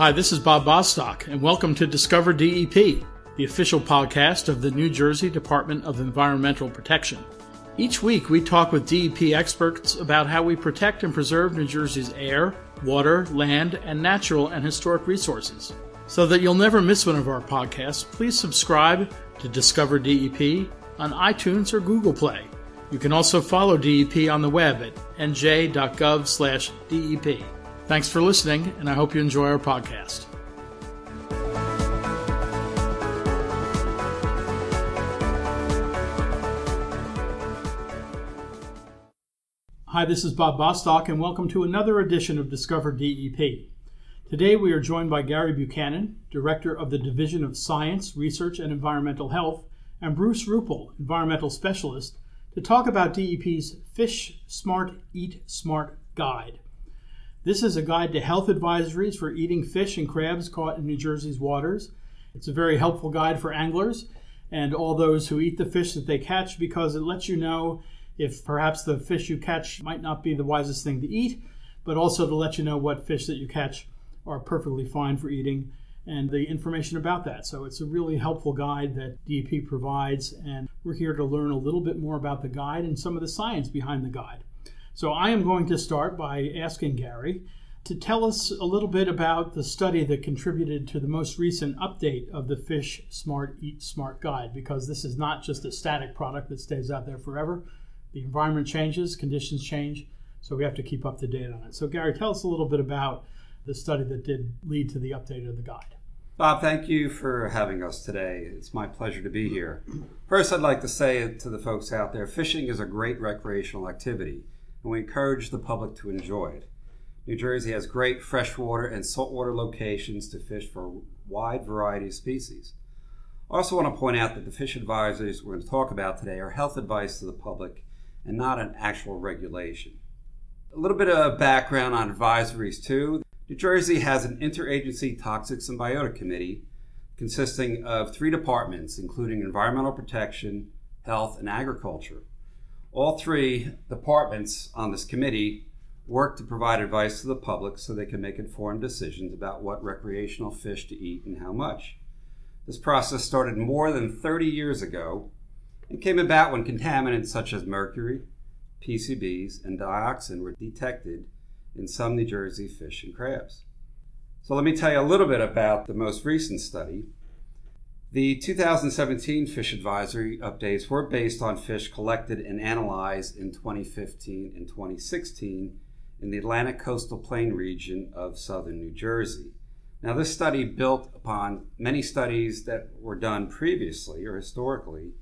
Hi, this is Bob Bostock, and welcome to Discover DEP, the official podcast of the New Jersey Department of Environmental Protection. Each week, we talk with DEP experts about how we protect and preserve New Jersey's air, water, land, and natural and historic resources. So that you'll never miss one of our podcasts, please subscribe to Discover DEP on iTunes or Google Play. You can also follow DEP on the web at nj.gov/dep. Thanks for listening, and I hope you enjoy our podcast. Hi, this is Bob Bostock, and welcome to another edition of Discover DEP. Today we are joined by Gary Buchanan, Director of the Division of Science, Research, and Environmental Health, and Bruce Ruppel, Environmental Specialist, to talk about DEP's Fish Smart, Eat Smart Guide. This is a guide to health advisories for eating fish and crabs caught in New Jersey's waters. It's a very helpful guide for anglers and all those who eat the fish that they catch because it lets you know if perhaps the fish you catch might not be the wisest thing to eat, but also to let you know what fish that you catch are perfectly fine for eating and the information about that. So it's a really helpful guide that DEP provides, and we're here to learn a little bit more about the guide and some of the science behind the guide. So I am going to start by asking Gary to tell us a little bit about the study that contributed to the most recent update of the Fish Smart Eat Smart Guide, because this is not just a static product that stays out there forever the environment changes, conditions change, so we have to keep up to date on it. So, Gary, tell us a little bit about the study that did lead to the update of the guide. Bob, thank you for having us today. It's my pleasure to be here. First, I'd like to say to the folks out there fishing is a great recreational activity, and we encourage the public to enjoy it. New Jersey has great freshwater and saltwater locations to fish for a wide variety of species. I also want to point out that the fish advisories we're going to talk about today are health advice to the public and not an actual regulation. A little bit of background on advisories, too. New Jersey has an interagency toxics and biota committee consisting of three departments, including environmental protection, health, and agriculture. All three departments on this committee work to provide advice to the public so they can make informed decisions about what recreational fish to eat and how much. This process started more than 30 years ago and came about when contaminants such as mercury, PCBs, and dioxin were detected in some New Jersey fish and crabs. So let me tell you a little bit about the most recent study. The 2017 fish advisory updates were based on fish collected and analyzed in 2015 and 2016 in the Atlantic coastal plain region of southern New Jersey. Now, this study built upon many studies that were done previously or historically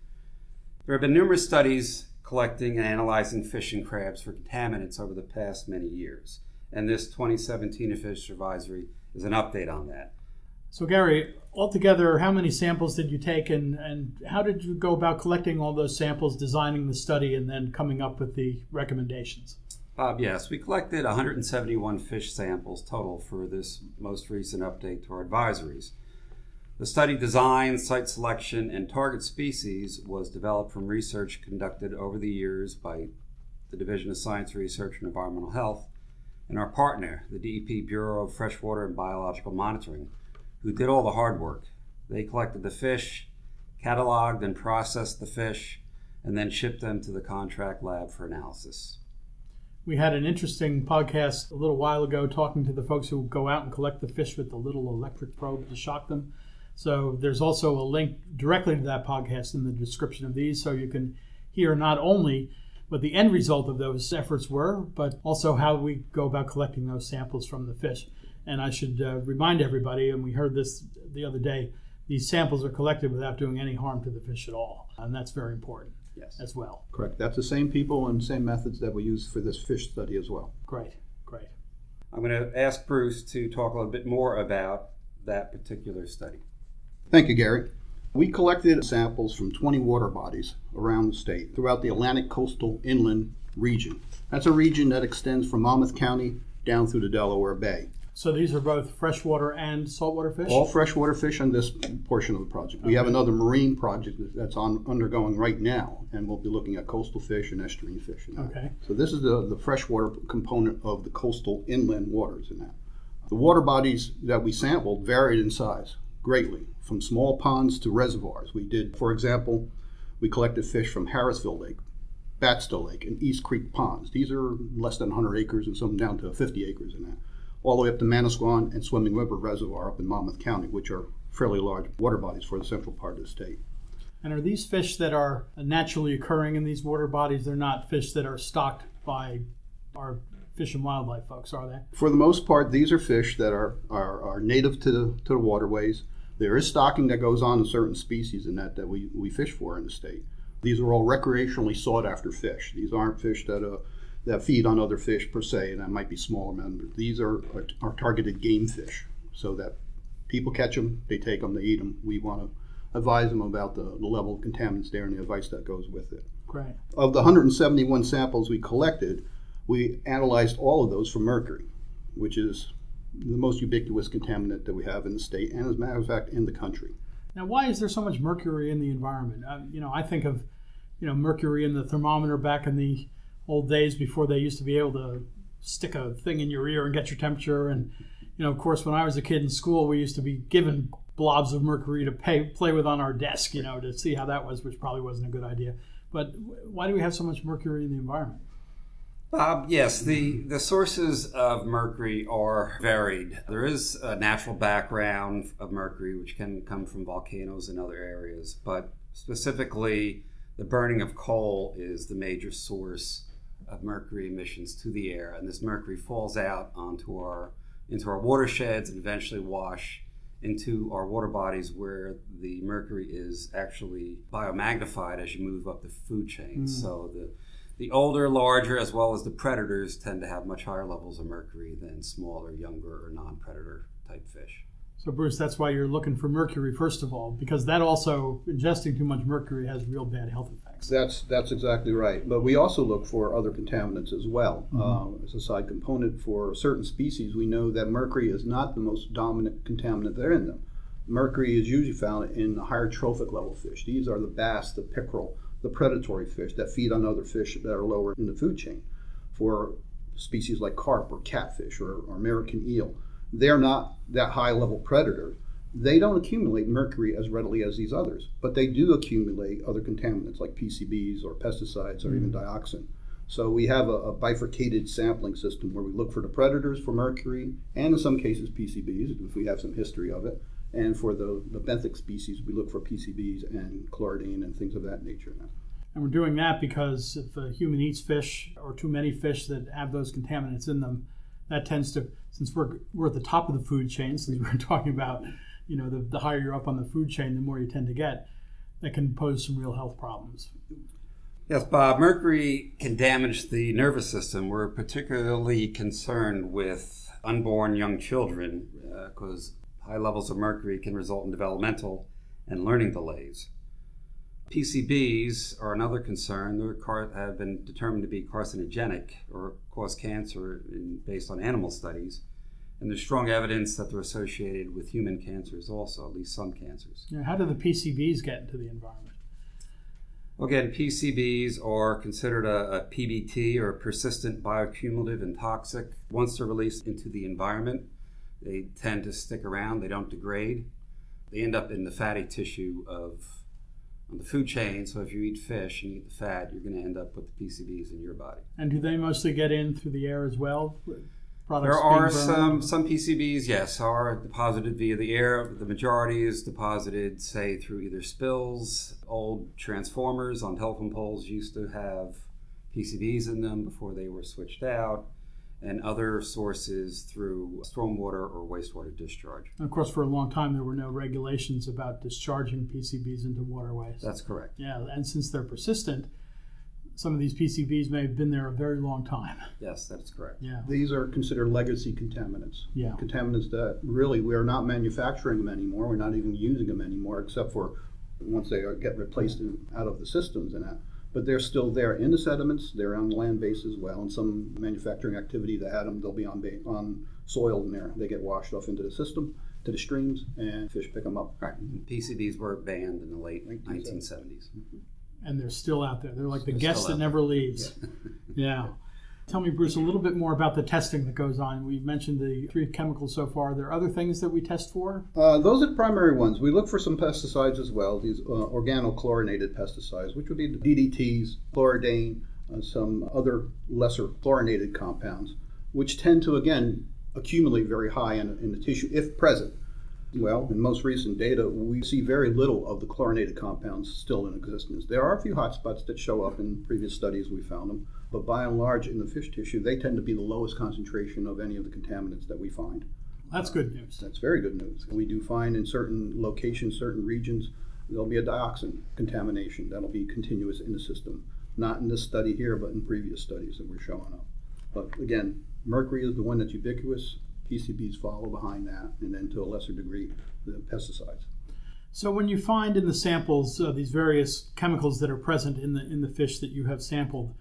there have been numerous studies collecting and analyzing fish and crabs for contaminants over the past many years, and this 2017 Fish Advisory is an update on that. So, Gary, altogether, how many samples did you take, and, and how did you go about collecting all those samples, designing the study, and then coming up with the recommendations? Bob, yes, we collected 171 fish samples total for this most recent update to our advisories. The study design, site selection, and target species was developed from research conducted over the years by the Division of Science Research and Environmental Health and our partner, the DEP Bureau of Freshwater and Biological Monitoring, who did all the hard work. They collected the fish, cataloged and processed the fish, and then shipped them to the contract lab for analysis. We had an interesting podcast a little while ago talking to the folks who go out and collect the fish with the little electric probe to shock them. So there's also a link directly to that podcast in the description of these, so you can hear not only what the end result of those efforts were, but also how we go about collecting those samples from the fish. And I should uh, remind everybody, and we heard this the other day, these samples are collected without doing any harm to the fish at all, and that's very important yes. as well. Correct. That's the same people and same methods that we use for this fish study as well. Great, great. I'm going to ask Bruce to talk a little bit more about that particular study. Thank you, Gary. We collected samples from 20 water bodies around the state throughout the Atlantic coastal inland region. That's a region that extends from Monmouth County down through the Delaware Bay. So these are both freshwater and saltwater fish? All freshwater fish on this portion of the project. We have another marine project that's on undergoing right now, and we'll be looking at coastal fish and estuarine fish. Okay. So this is the, the freshwater component of the coastal inland waters in that. The water bodies that we sampled varied in size greatly, from small ponds to reservoirs. We did, for example, we collected fish from Harrisville Lake, Batsto Lake, and East Creek ponds. These are less than 100 acres and some down to 50 acres in that. All the way up to Manasquan and Swimming River Reservoir up in Monmouth County, which are fairly large water bodies for the central part of the state. And are these fish that are naturally occurring in these water bodies? They're not fish that are stocked by our fish and wildlife folks, are they? For the most part, these are fish that are, are, are native to the, to the waterways. There is stocking that goes on in certain species in that that we, we fish for in the state. These are all recreationally sought after fish. These aren't fish that uh, that feed on other fish per se, and that might be smaller members. These are, are, are targeted game fish, so that people catch them, they take them, they eat them. We want to advise them about the, the level of contaminants there and the advice that goes with it. Great. Of the 171 samples we collected, we analyzed all of those for mercury, which is the most ubiquitous contaminant that we have in the state and, as a matter of fact, in the country. Now, why is there so much mercury in the environment? Uh, you know, I think of, you know, mercury in the thermometer back in the old days before they used to be able to stick a thing in your ear and get your temperature. And, you know, of course, when I was a kid in school, we used to be given blobs of mercury to pay, play with on our desk, you know, to see how that was, which probably wasn't a good idea. But why do we have so much mercury in the environment? Bob, yes, the, the sources of mercury are varied. There is a natural background of mercury, which can come from volcanoes and other areas, but specifically, the burning of coal is the major source of mercury emissions to the air, and this mercury falls out onto our into our watersheds and eventually wash into our water bodies where the mercury is actually biomagnified as you move up the food chain. Mm. So the the older, larger, as well as the predators tend to have much higher levels of mercury than smaller, younger, or non-predator type fish. So, Bruce, that's why you're looking for mercury first of all, because that also ingesting too much mercury has real bad health effects. That's that's exactly right. But we also look for other contaminants as well. Mm-hmm. Uh, as a side component for certain species, we know that mercury is not the most dominant contaminant there in them. Mercury is usually found in the higher trophic level fish. These are the bass, the pickerel, the predatory fish that feed on other fish that are lower in the food chain. For species like carp or catfish or, or American eel, they're not that high level predators. They don't accumulate mercury as readily as these others, but they do accumulate other contaminants like PCBs or pesticides or mm. even dioxin. So we have a, a, bifurcated sampling system where we look for the predators for mercury and in some cases PCBs if we have some history of it. And for the, the benthic species, we look for PCBs and chlordane and things of that nature. And we're doing that because if a human eats fish or too many fish that have those contaminants in them, that tends to, since we're, we're at the top of the food chain, since we're talking about, you know, the, the higher you're up on the food chain, the more you tend to get, that can pose some real health problems. Yes, Bob, mercury can damage the nervous system. We're particularly concerned with unborn young children because uh, high levels of mercury can result in developmental and learning delays. PCBs are another concern. They have been determined to be carcinogenic or cause cancer in, based on animal studies. And there's strong evidence that they're associated with human cancers also, at least some cancers. Yeah, how do the PCBs get into the environment? Again, PCBs are considered a, a PBT or persistent bioaccumulative and toxic. Once they're released into the environment, they tend to stick around, they don't degrade. They end up in the fatty tissue of on the food chain. So if you eat fish and eat the fat, you're going to end up with the PCBs in your body. And do they mostly get in through the air as well? Products there are some some PCBs, yes, are deposited via the air. The majority is deposited, say, through either spills. Old transformers on telephone poles used to have PCBs in them before they were switched out and other sources through stormwater or wastewater discharge. And of course, for a long time, there were no regulations about discharging PCBs into waterways. That's correct. Yeah, and since they're persistent, some of these PCBs may have been there a very long time. Yes, that's correct. Yeah. These are considered legacy contaminants. Yeah. Contaminants that really we are not manufacturing them anymore. We're not even using them anymore, except for once they get replaced in, out of the systems and that but they're still there in the sediments. They're on land base as well, and some manufacturing activity that had them, they'll be on ba- on soil in there. They get washed off into the system to the streams, and fish pick them up. Right. PCBs were banned in the late 1970s. And they're still out there. They're like the they're guest that never leaves. Yeah. yeah. Tell me, Bruce, a little bit more about the testing that goes on. We've mentioned the three chemicals so far. Are there other things that we test for? Uh, those are the primary ones. We look for some pesticides as well, these uh, organochlorinated pesticides, which would be the DDTs, chlordane, uh, some other lesser chlorinated compounds, which tend to, again, accumulate very high in, in the tissue if present. Well, in most recent data, we see very little of the chlorinated compounds still in existence. There are a few hotspots that show up in previous studies, we found them, but by and large, in the fish tissue, they tend to be the lowest concentration of any of the contaminants that we find. That's good news. That's very good news. We do find in certain locations, certain regions, there'll be a dioxin contamination that'll be continuous in the system. Not in this study here, but in previous studies that we're showing up. But again, mercury is the one that's ubiquitous. PCBs follow behind that, and then to a lesser degree, the pesticides. So when you find in the samples uh, these various chemicals that are present in the in the fish that you have sampled,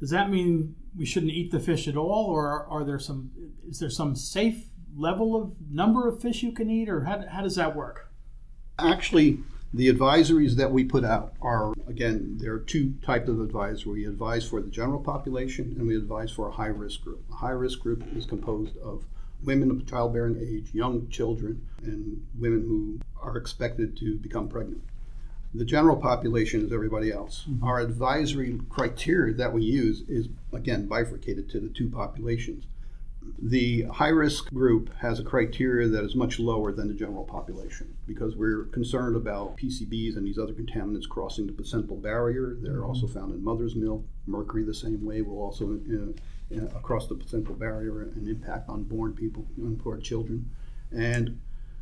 does that mean we shouldn't eat the fish at all, or are, are there some is there some safe level of number of fish you can eat, or how, how does that work? Actually, the advisories that we put out are again there are two types of advice. We advise for the general population, and we advise for a high risk group. A high risk group is composed of women of childbearing age, young children, and women who are expected to become pregnant. The general population is everybody else. Mm-hmm. Our advisory criteria that we use is, again, bifurcated to the two populations. The high risk group has a criteria that is much lower than the general population because we're concerned about PCBs and these other contaminants crossing the placental barrier. They're mm-hmm. also found in mother's milk. Mercury, the same way, will also uh, uh, across the placental barrier and impact on born people, unborn children. And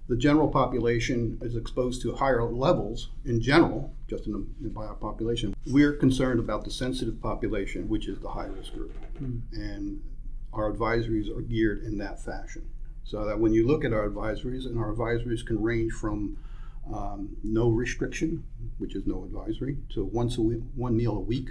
the general population is exposed to higher levels in general, just in the, in by our population. We're concerned about the sensitive population, which is the high risk group. Mm. And our advisories are geared in that fashion. So that when you look at our advisories, and our advisories can range from um, no restriction, which is no advisory, to once a week, one meal a week,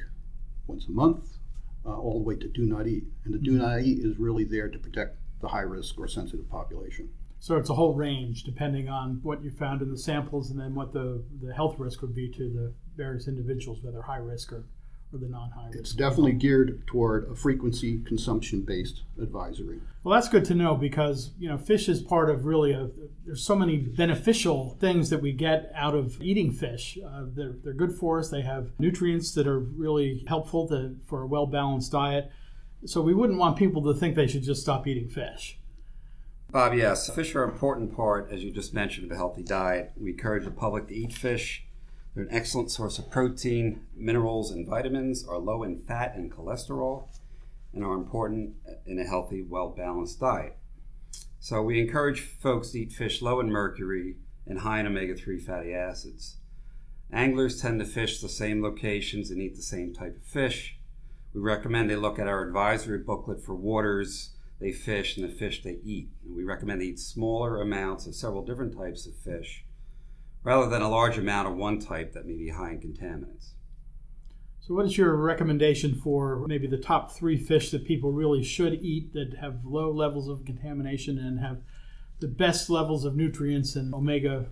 once a month, uh, all the way to do not eat. And the do mm-hmm. not eat is really there to protect the high risk or sensitive population. So it's a whole range depending on what you found in the samples and then what the, the health risk would be to the various individuals, whether high risk or or the non-high risk? It's definitely geared toward a frequency consumption-based advisory. Well, that's good to know because you know fish is part of really a. There's so many beneficial things that we get out of eating fish. Uh, they're they're good for us. They have nutrients that are really helpful to, for a well balanced diet. So we wouldn't want people to think they should just stop eating fish. Bob, yes, fish are an important part, as you just mentioned, of a healthy diet. We encourage the public to eat fish they're an excellent source of protein, minerals, and vitamins, are low in fat and cholesterol, and are important in a healthy, well balanced diet. So, we encourage folks to eat fish low in mercury and high in omega 3 fatty acids. Anglers tend to fish the same locations and eat the same type of fish. We recommend they look at our advisory booklet for waters they fish and the fish they eat. And we recommend they eat smaller amounts of several different types of fish rather than a large amount of one type that may be high in contaminants. So, what is your recommendation for maybe the top three fish that people really should eat that have low levels of contamination and have the best levels of nutrients and omega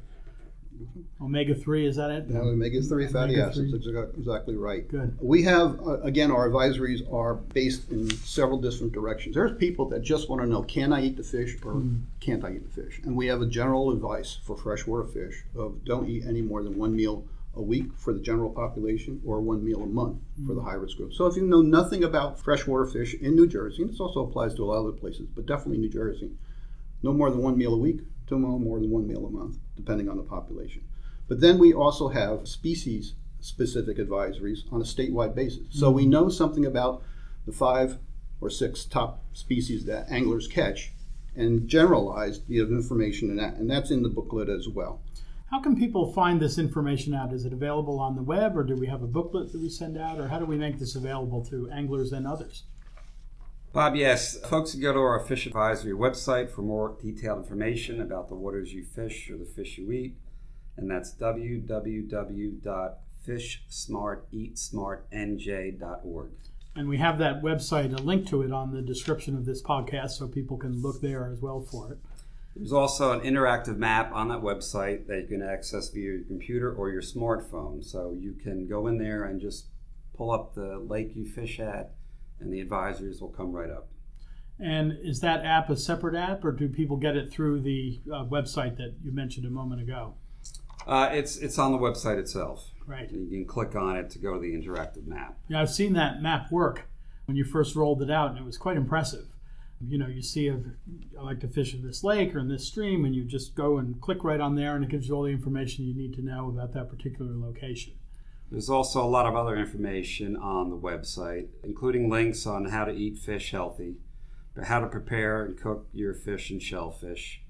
Omega three is that it? Yeah, omega three fatty acids. Exactly right. Good. We have uh, again our advisories are based in several different directions. There's people that just want to know can I eat the fish or mm. can't I eat the fish, and we have a general advice for freshwater fish of don't eat any more than one meal a week for the general population or one meal a month for the high risk group. So if you know nothing about freshwater fish in New Jersey, and this also applies to a lot of other places, but definitely New Jersey, no more than one meal a week to more than one meal a month, depending on the population. But then we also have species specific advisories on a statewide basis. So we mm-hmm. know something about the five or six top species that anglers catch and generalize the information in that. And that's in the booklet as well. How can people find this information out? Is it available on the web or do we have a booklet that we send out or how do we make this available to anglers and others? Bob, yes. Folks can go to our fish advisory website for more detailed information about the waters you fish or the fish you eat. And that's www.fishsmarteatsmartnj.org. And we have that website, a link to it on the description of this podcast, so people can look there as well for it. There's also an interactive map on that website that you can access via your computer or your smartphone. So you can go in there and just pull up the lake you fish at and the advisories will come right up. And is that app a separate app, or do people get it through the uh, website that you mentioned a moment ago? Uh, it's it's on the website itself. Right. You can click on it to go to the interactive map. Yeah, I've seen that map work when you first rolled it out, and it was quite impressive. You know, you see, a, I like to fish in this lake or in this stream, and you just go and click right on there, and it gives you all the information you need to know about that particular location. There's also a lot of other information on the website, including links on how to eat fish healthy, but how to prepare and cook your fish and shellfish.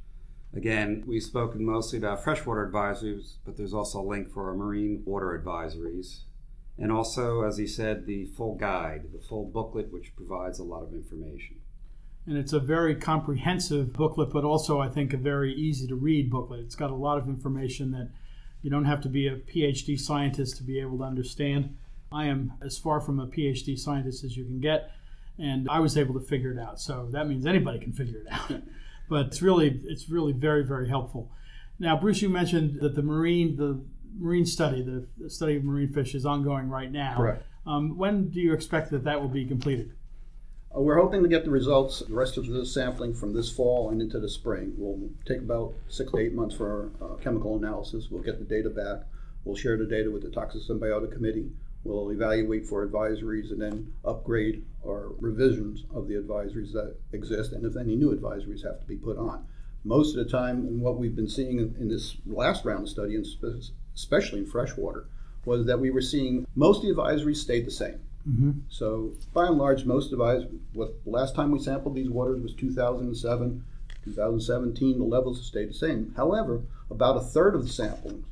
Again, we've spoken mostly about freshwater advisories, but there's also a link for our marine water advisories. And also, as he said, the full guide, the full booklet, which provides a lot of information. And it's a very comprehensive booklet, but also, I think, a very easy to read booklet. It's got a lot of information that you don't have to be a PhD scientist to be able to understand. I am as far from a PhD scientist as you can get, and I was able to figure it out. So that means anybody can figure it out. but it's really it's really very very helpful. Now, Bruce, you mentioned that the marine the marine study, the, study of marine fish, is ongoing right now. Correct. Um, when do you expect that that will be completed? Uh, we're hoping to get the results, the rest of the sampling from this fall and into the spring. We'll take about six to eight months for our uh, chemical analysis. We'll get the data back. We'll share the data with the Toxic Toxics and Biota Committee. We'll evaluate for advisories and then upgrade or revisions of the advisories that exist, and if any new advisories have to be put on. Most of the time, and what we've been seeing in, this last round of study, and spe- especially in freshwater, was that we were seeing most of the advisories stayed the same. Mm-hmm. So by and large, most advisories, what the last time we sampled these waters was 2007, 2017. The levels stayed the same. However, about a third of the samples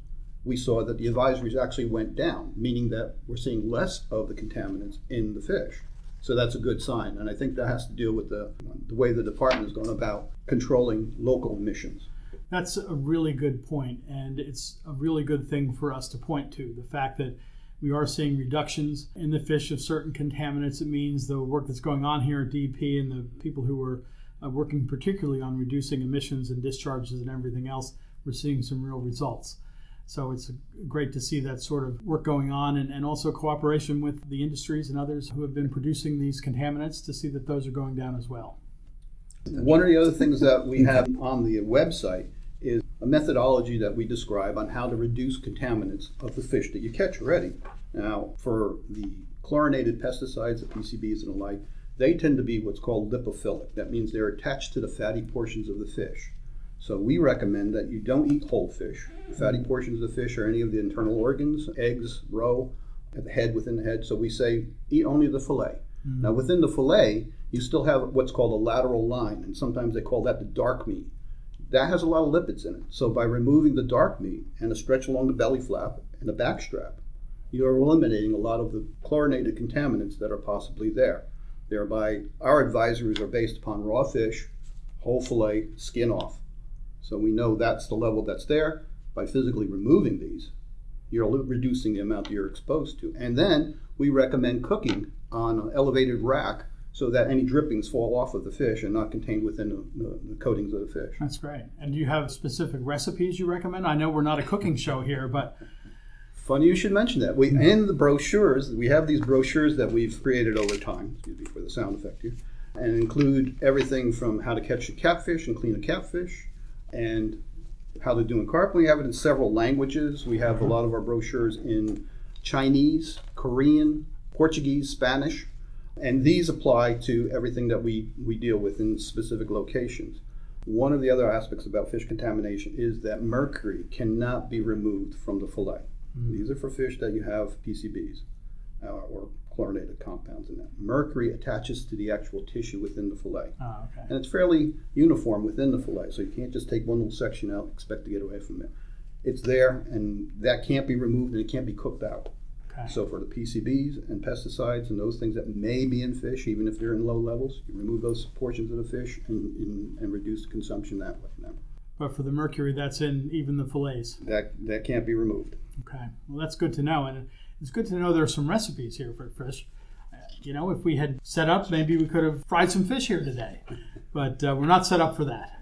we saw that the advisories actually went down, meaning that we're seeing less of the contaminants in the fish. So that's a good sign, and I think that has to do with the, the way the department has gone about controlling local emissions. That's a really good point, and it's a really good thing for us to point to the fact that we are seeing reductions in the fish of certain contaminants. It means the work that's going on here at DEP and the people who are uh, working particularly on reducing emissions and discharges and everything else, we're seeing some real results. So it's great to see that sort of work going on and, and also cooperation with the industries and others who have been producing these contaminants to see that those are going down as well. One of the other things that we have on the website a methodology that we describe on how to reduce contaminants of the fish that you catch already. Now, for the chlorinated pesticides, the PCBs and the like, they tend to be what's called lipophilic. That means they're attached to the fatty portions of the fish. So we recommend that you don't eat whole fish. The fatty portions of the fish are any of the internal organs, eggs, roe, the head within the head. So we say eat only the fillet. Mm-hmm. Now within the fillet, you still have what's called a lateral line, and sometimes they call that the dark meat. That has a lot of lipids in it. So by removing the dark meat and a stretch along the belly flap and the back strap, you are eliminating a lot of the chlorinated contaminants that are possibly there. Thereby, our advisories are based upon raw fish, whole fillet, skin off. So we know that's the level that's there. By physically removing these, you're reducing the amount that you're exposed to. And then we recommend cooking on an elevated rack so that any drippings fall off of the fish and not contained within the, the, the, coatings of the fish. That's great. And do you have specific recipes you recommend? I know we're not a cooking show here, but funny you should mention that. We in the brochures we have these brochures that we've created over time. Excuse me for the sound effect here, and include everything from how to catch a catfish and clean a catfish, and how to do in carp. We have it in several languages. We have a mm-hmm. lot of our brochures in Chinese, Korean, Portuguese, Spanish, and these apply to everything that we, we deal with in specific locations. One of the other aspects about fish contamination is that mercury cannot be removed from the fillet. Mm. These are for fish that you have PCBs uh, or chlorinated compounds in them. Mercury attaches to the actual tissue within the fillet. Oh, okay. And it's fairly uniform within the fillet, so you can't just take one little section out and expect to get away from it. It's there, and that can't be removed and it can't be cooked out. Okay. So for the PCBs and pesticides and those things that may be in fish, even if they're in low levels, you remove those portions of the fish and, and, and reduce the consumption that way. Now, But for the mercury that's in even the fillets. that that can't be removed. Okay. Well, that's good to know. And it's good to know there are some recipes here for fish. Uh, You know, if we had set up, maybe we could have fried some fish here today. But uh, we're not set up for that.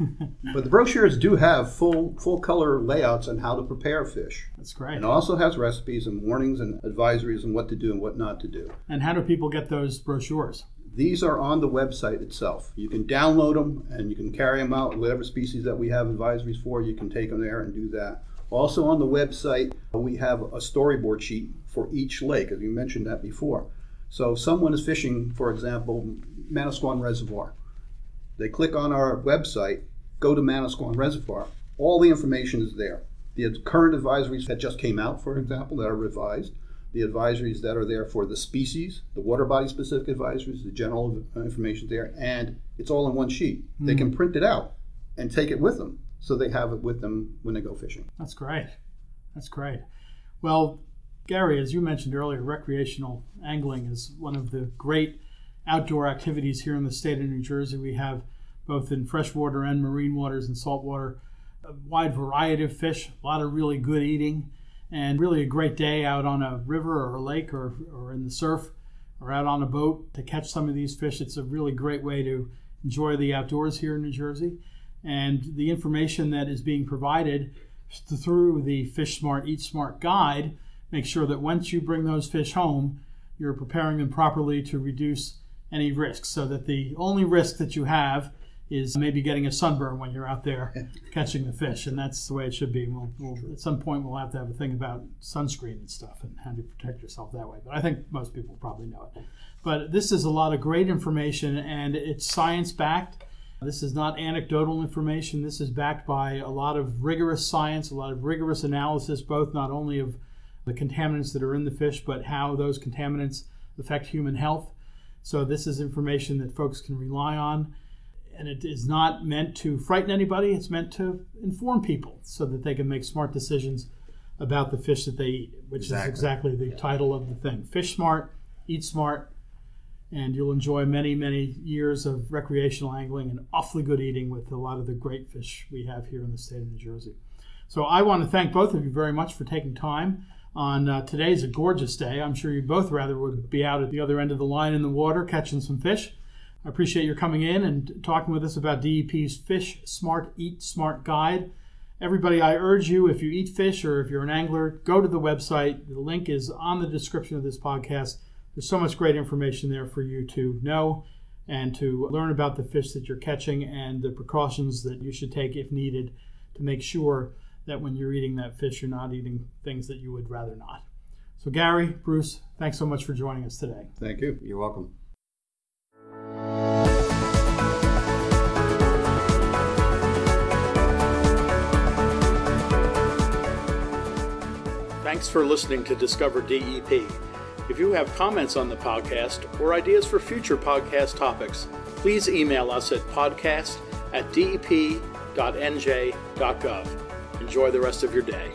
but the brochures do have full full color layouts on how to prepare fish. That's great. And also has recipes and warnings and advisories on what to do and what not to do. And how do people get those brochures? These are on the website itself. You can download them and you can carry them out. Whatever species that we have advisories for, you can take them there and do that. Also on the website, we have a storyboard sheet for each lake, as you mentioned that before. So if someone is fishing, for example, Manasquan Reservoir, they click on our website, go to Manasquan Reservoir, all the information is there. The current advisories that just came out, for example, that are revised, the advisories that are there for the species, the water body specific advisories, the general information there, and it's all in one sheet. Mm. They can print it out and take it with them so they have it with them when they go fishing. That's great. That's great. Well, Gary, as you mentioned earlier, recreational angling is one of the great outdoor activities here in the state of New Jersey. We have both in freshwater and marine waters and saltwater a wide variety of fish, a lot of really good eating, and really a great day out on a river or a lake or, or in the surf or out on a boat to catch some of these fish. It's a really great way to enjoy the outdoors here in New Jersey. And the information that is being provided through the Fish Smart, Eat Smart guide make sure that once you bring those fish home, you're preparing them properly to reduce any risks so that the only risk that you have is maybe getting a sunburn when you're out there catching the fish, and that's the way it should be. We'll, we'll, at some point, we'll have to have a thing about sunscreen and stuff and how to protect yourself that way. But I think most people probably know it. But this is a lot of great information, and it's science backed. This is not anecdotal information. This is backed by a lot of rigorous science, a lot of rigorous analysis, both not only of the contaminants that are in the fish, but how those contaminants affect human health. So, this is information that folks can rely on. And it is not meant to frighten anybody, it's meant to inform people so that they can make smart decisions about the fish that they eat, which exactly. is exactly the yeah. title of the thing Fish Smart, Eat Smart, and you'll enjoy many, many years of recreational angling and awfully good eating with a lot of the great fish we have here in the state of New Jersey. So I want to thank both of you very much for taking time on uh, today's a gorgeous day. I'm sure you both rather would be out at the other end of the line in the water catching some fish. I appreciate your coming in and talking with us about DEP's Fish Smart Eat Smart Guide. Everybody, I urge you, if you eat fish or if you're an angler, go to the website. The link is on the description of this podcast. There's so much great information there for you to know and to learn about the fish that you're catching and the precautions that you should take if needed to make sure that when you're eating that fish, you're not eating things that you would rather not. So, Gary, Bruce, thanks so much for joining us today. Thank you. You're welcome. Thanks for listening to Discover DEP. If you have comments on the podcast or ideas for future podcast topics, please email us at podcast at dep.nj.gov. Enjoy the rest of your day.